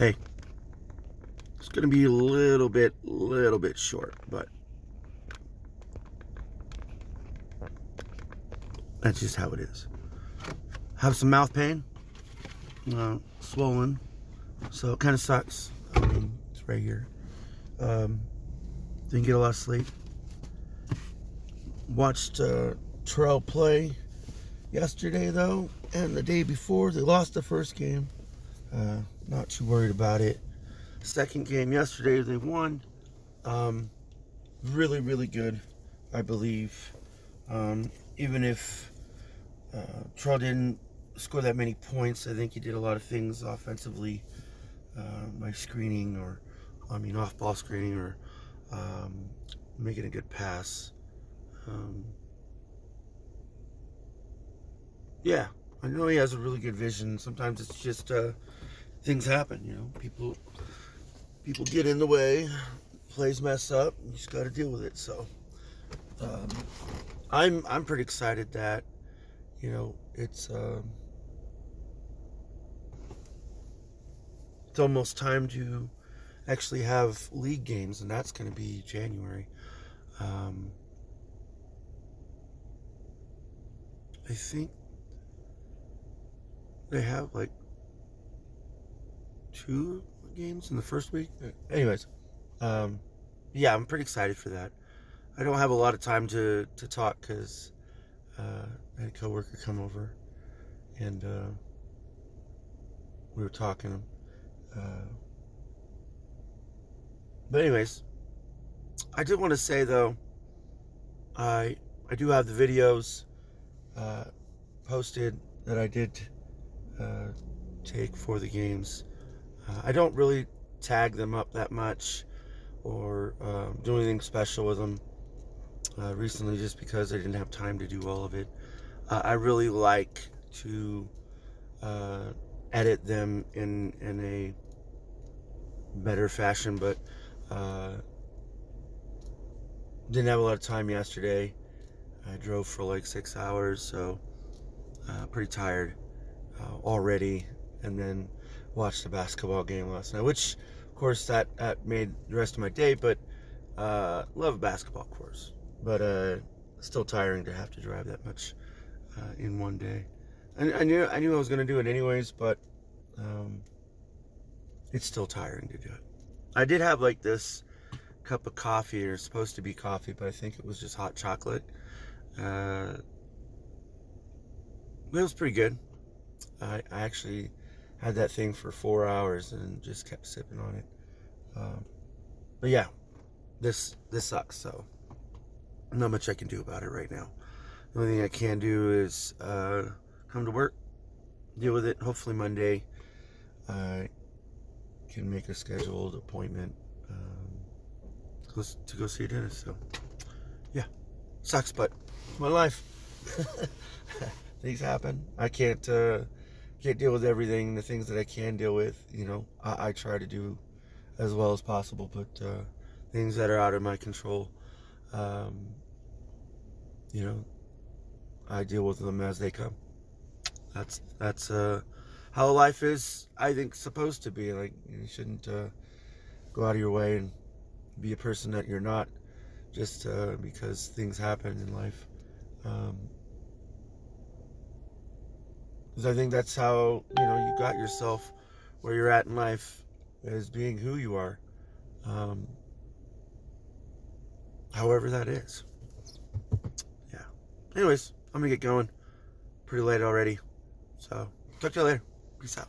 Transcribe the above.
Hey, it's going to be a little bit, little bit short, but that's just how it is. Have some mouth pain, uh, swollen, so it kind of sucks. I mean, it's right here. Um, didn't get a lot of sleep. Watched uh, Terrell play yesterday though, and the day before they lost the first game. Uh, not too worried about it. Second game yesterday they won. Um, really, really good, I believe. Um, even if uh, Terrell didn't score that many points, I think he did a lot of things offensively uh, by screening or, I mean, off-ball screening or um, making a good pass. Um, yeah, I know he has a really good vision. Sometimes it's just uh, things happen, you know. People people get in the way, plays mess up, you just got to deal with it. So um, I'm I'm pretty excited that you know it's um, it's almost time to actually have league games, and that's going to be January. Um, I think they have like two games in the first week. Anyways, um, yeah, I'm pretty excited for that. I don't have a lot of time to, to talk because uh, I had a coworker come over and uh, we were talking. Uh, but anyways, I did want to say though, I I do have the videos uh, posted that I did uh, take for the games. Uh, I don't really tag them up that much or uh, do anything special with them uh, recently just because I didn't have time to do all of it. Uh, I really like to uh, edit them in, in a better fashion, but uh, didn't have a lot of time yesterday. I drove for like six hours, so pretty tired already, and then watched the basketball game last night, which, of course, that, that made the rest of my day. But uh, love basketball, of course. But uh, still tiring to have to drive that much uh, in one day. I, I, knew I knew I was going to do it anyways, but um, it's still tiring to do it. I did have like this cup of coffee, or supposed to be coffee, but I think it was just hot chocolate. Uh, it was pretty good. I, I actually had that thing for four hours and just kept sipping on it. Um, but yeah, this this sucks. So not much I can do about it right now. The only thing I can do is uh, come to work, deal with it. Hopefully Monday, I can make a scheduled appointment um, to go see a dentist. So yeah, sucks, but my life. Things happen. I can't. Uh, can't deal with everything. The things that I can deal with, you know, I, I try to do as well as possible. But uh, things that are out of my control, um, you know, I deal with them as they come. That's that's uh, how life is. I think supposed to be. Like you shouldn't uh, go out of your way and be a person that you're not, just uh, because things happen in life. Um, because I think that's how you know you got yourself where you're at in life as being who you are, um, however that is. Yeah. Anyways, I'm gonna get going. Pretty late already, so talk to you later. Peace out.